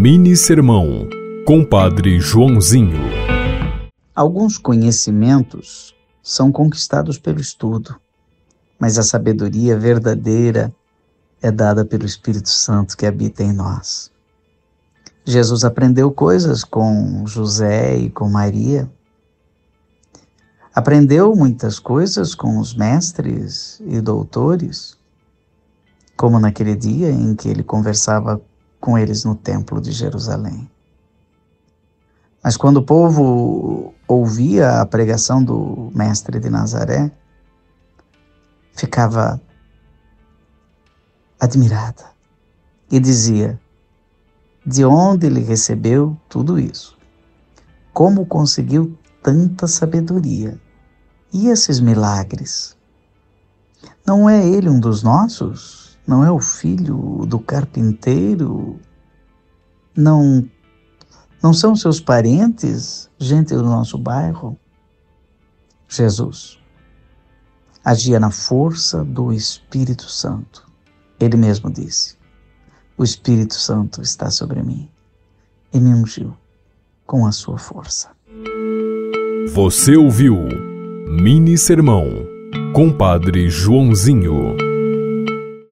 Mini Sermão, Compadre Joãozinho. Alguns conhecimentos são conquistados pelo estudo, mas a sabedoria verdadeira é dada pelo Espírito Santo que habita em nós. Jesus aprendeu coisas com José e com Maria. Aprendeu muitas coisas com os mestres e doutores, como naquele dia em que ele conversava com eles no templo de Jerusalém. Mas quando o povo ouvia a pregação do mestre de Nazaré, ficava admirada e dizia: de onde ele recebeu tudo isso? Como conseguiu tanta sabedoria? E esses milagres? Não é ele um dos nossos? Não é o filho do carpinteiro? Não não são seus parentes, gente do nosso bairro? Jesus agia na força do Espírito Santo. Ele mesmo disse: O Espírito Santo está sobre mim e me ungiu com a sua força. Você ouviu Mini Sermão, Compadre Joãozinho.